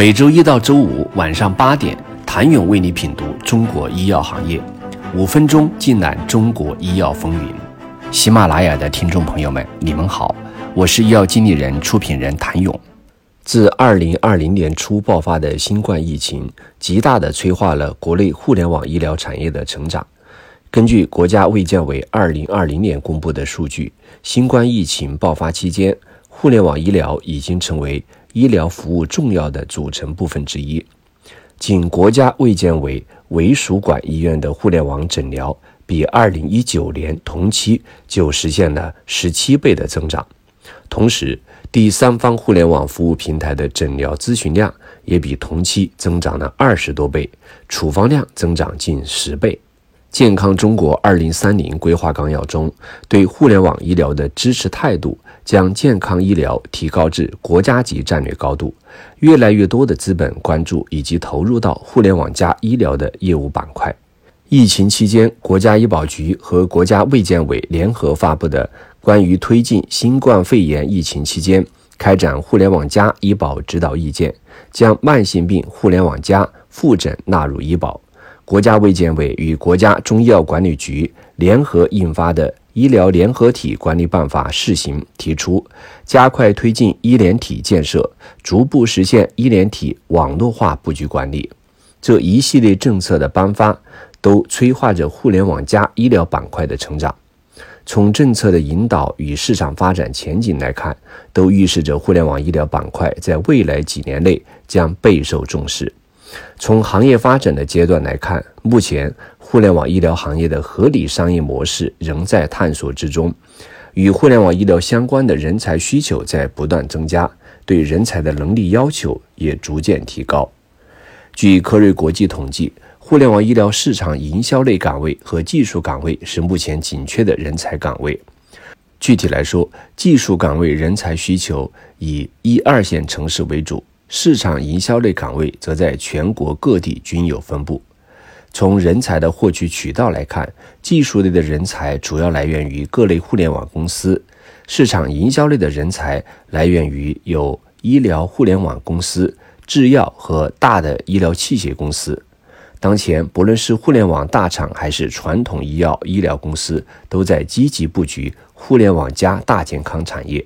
每周一到周五晚上八点，谭勇为你品读中国医药行业，五分钟尽览中国医药风云。喜马拉雅的听众朋友们，你们好，我是医药经理人、出品人谭勇。自二零二零年初爆发的新冠疫情，极大地催化了国内互联网医疗产业的成长。根据国家卫健委二零二零年公布的数据，新冠疫情爆发期间，互联网医疗已经成为医疗服务重要的组成部分之一。仅国家卫健委委属管医院的互联网诊疗，比二零一九年同期就实现了十七倍的增长。同时，第三方互联网服务平台的诊疗咨询量也比同期增长了二十多倍，处方量增长近十倍。健康中国二零三零规划纲要中，对互联网医疗的支持态度将健康医疗提高至国家级战略高度。越来越多的资本关注以及投入到互联网加医疗的业务板块。疫情期间，国家医保局和国家卫健委联合发布的《关于推进新冠肺炎疫情期间开展互联网加医保指导意见》，将慢性病互联网加复诊纳入医保。国家卫健委与国家中医药管理局联合印发的《医疗联合体管理办法（试行）》提出，加快推进医联体建设，逐步实现医联体网络化布局管理。这一系列政策的颁发，都催化着互联网加医疗板块的成长。从政策的引导与市场发展前景来看，都预示着互联网医疗板块在未来几年内将备受重视。从行业发展的阶段来看，目前互联网医疗行业的合理商业模式仍在探索之中，与互联网医疗相关的人才需求在不断增加，对人才的能力要求也逐渐提高。据科瑞国际统计，互联网医疗市场营销类岗位和技术岗位是目前紧缺的人才岗位。具体来说，技术岗位人才需求以一二线城市为主。市场营销类岗位则在全国各地均有分布。从人才的获取渠道来看，技术类的人才主要来源于各类互联网公司；市场营销类的人才来源于有医疗互联网公司、制药和大的医疗器械公司。当前，不论是互联网大厂还是传统医药医疗公司，都在积极布局互联网加大健康产业。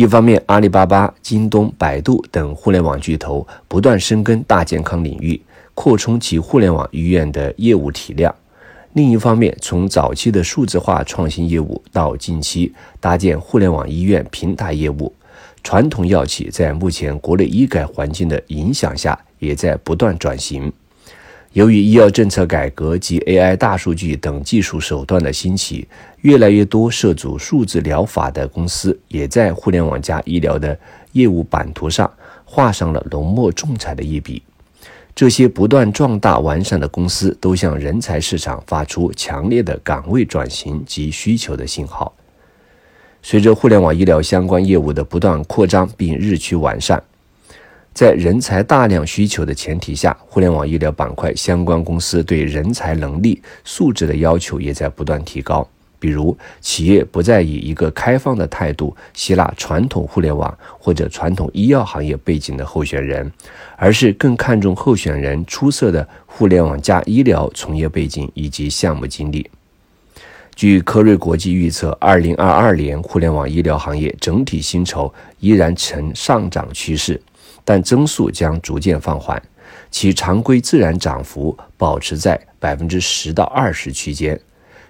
一方面，阿里巴巴、京东、百度等互联网巨头不断深耕大健康领域，扩充其互联网医院的业务体量；另一方面，从早期的数字化创新业务到近期搭建互联网医院平台业务，传统药企在目前国内医改环境的影响下，也在不断转型。由于医药政策改革及 AI、大数据等技术手段的兴起，越来越多涉足数字疗法的公司也在互联网加医疗的业务版图上画上了浓墨重彩的一笔。这些不断壮大完善的公司，都向人才市场发出强烈的岗位转型及需求的信号。随着互联网医疗相关业务的不断扩张并日趋完善。在人才大量需求的前提下，互联网医疗板块相关公司对人才能力素质的要求也在不断提高。比如，企业不再以一个开放的态度吸纳传统互联网或者传统医药行业背景的候选人，而是更看重候选人出色的互联网加医疗从业背景以及项目经历。据科瑞国际预测，二零二二年互联网医疗行业整体薪酬依然呈上涨趋势。但增速将逐渐放缓，其常规自然涨幅保持在百分之十到二十区间，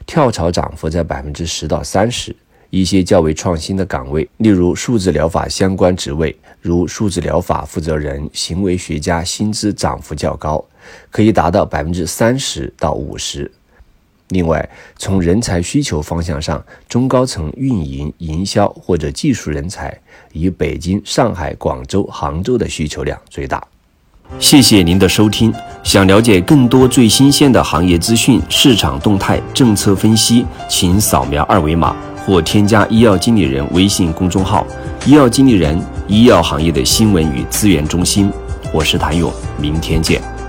跳槽涨幅在百分之十到三十。一些较为创新的岗位，例如数字疗法相关职位，如数字疗法负责人、行为学家，薪资涨幅较高，可以达到百分之三十到五十。另外，从人才需求方向上，中高层运营、营销或者技术人才，以北京、上海、广州、杭州的需求量最大。谢谢您的收听。想了解更多最新鲜的行业资讯、市场动态、政策分析，请扫描二维码或添加医药经理人微信公众号“医药经理人”——医药行业的新闻与资源中心。我是谭勇，明天见。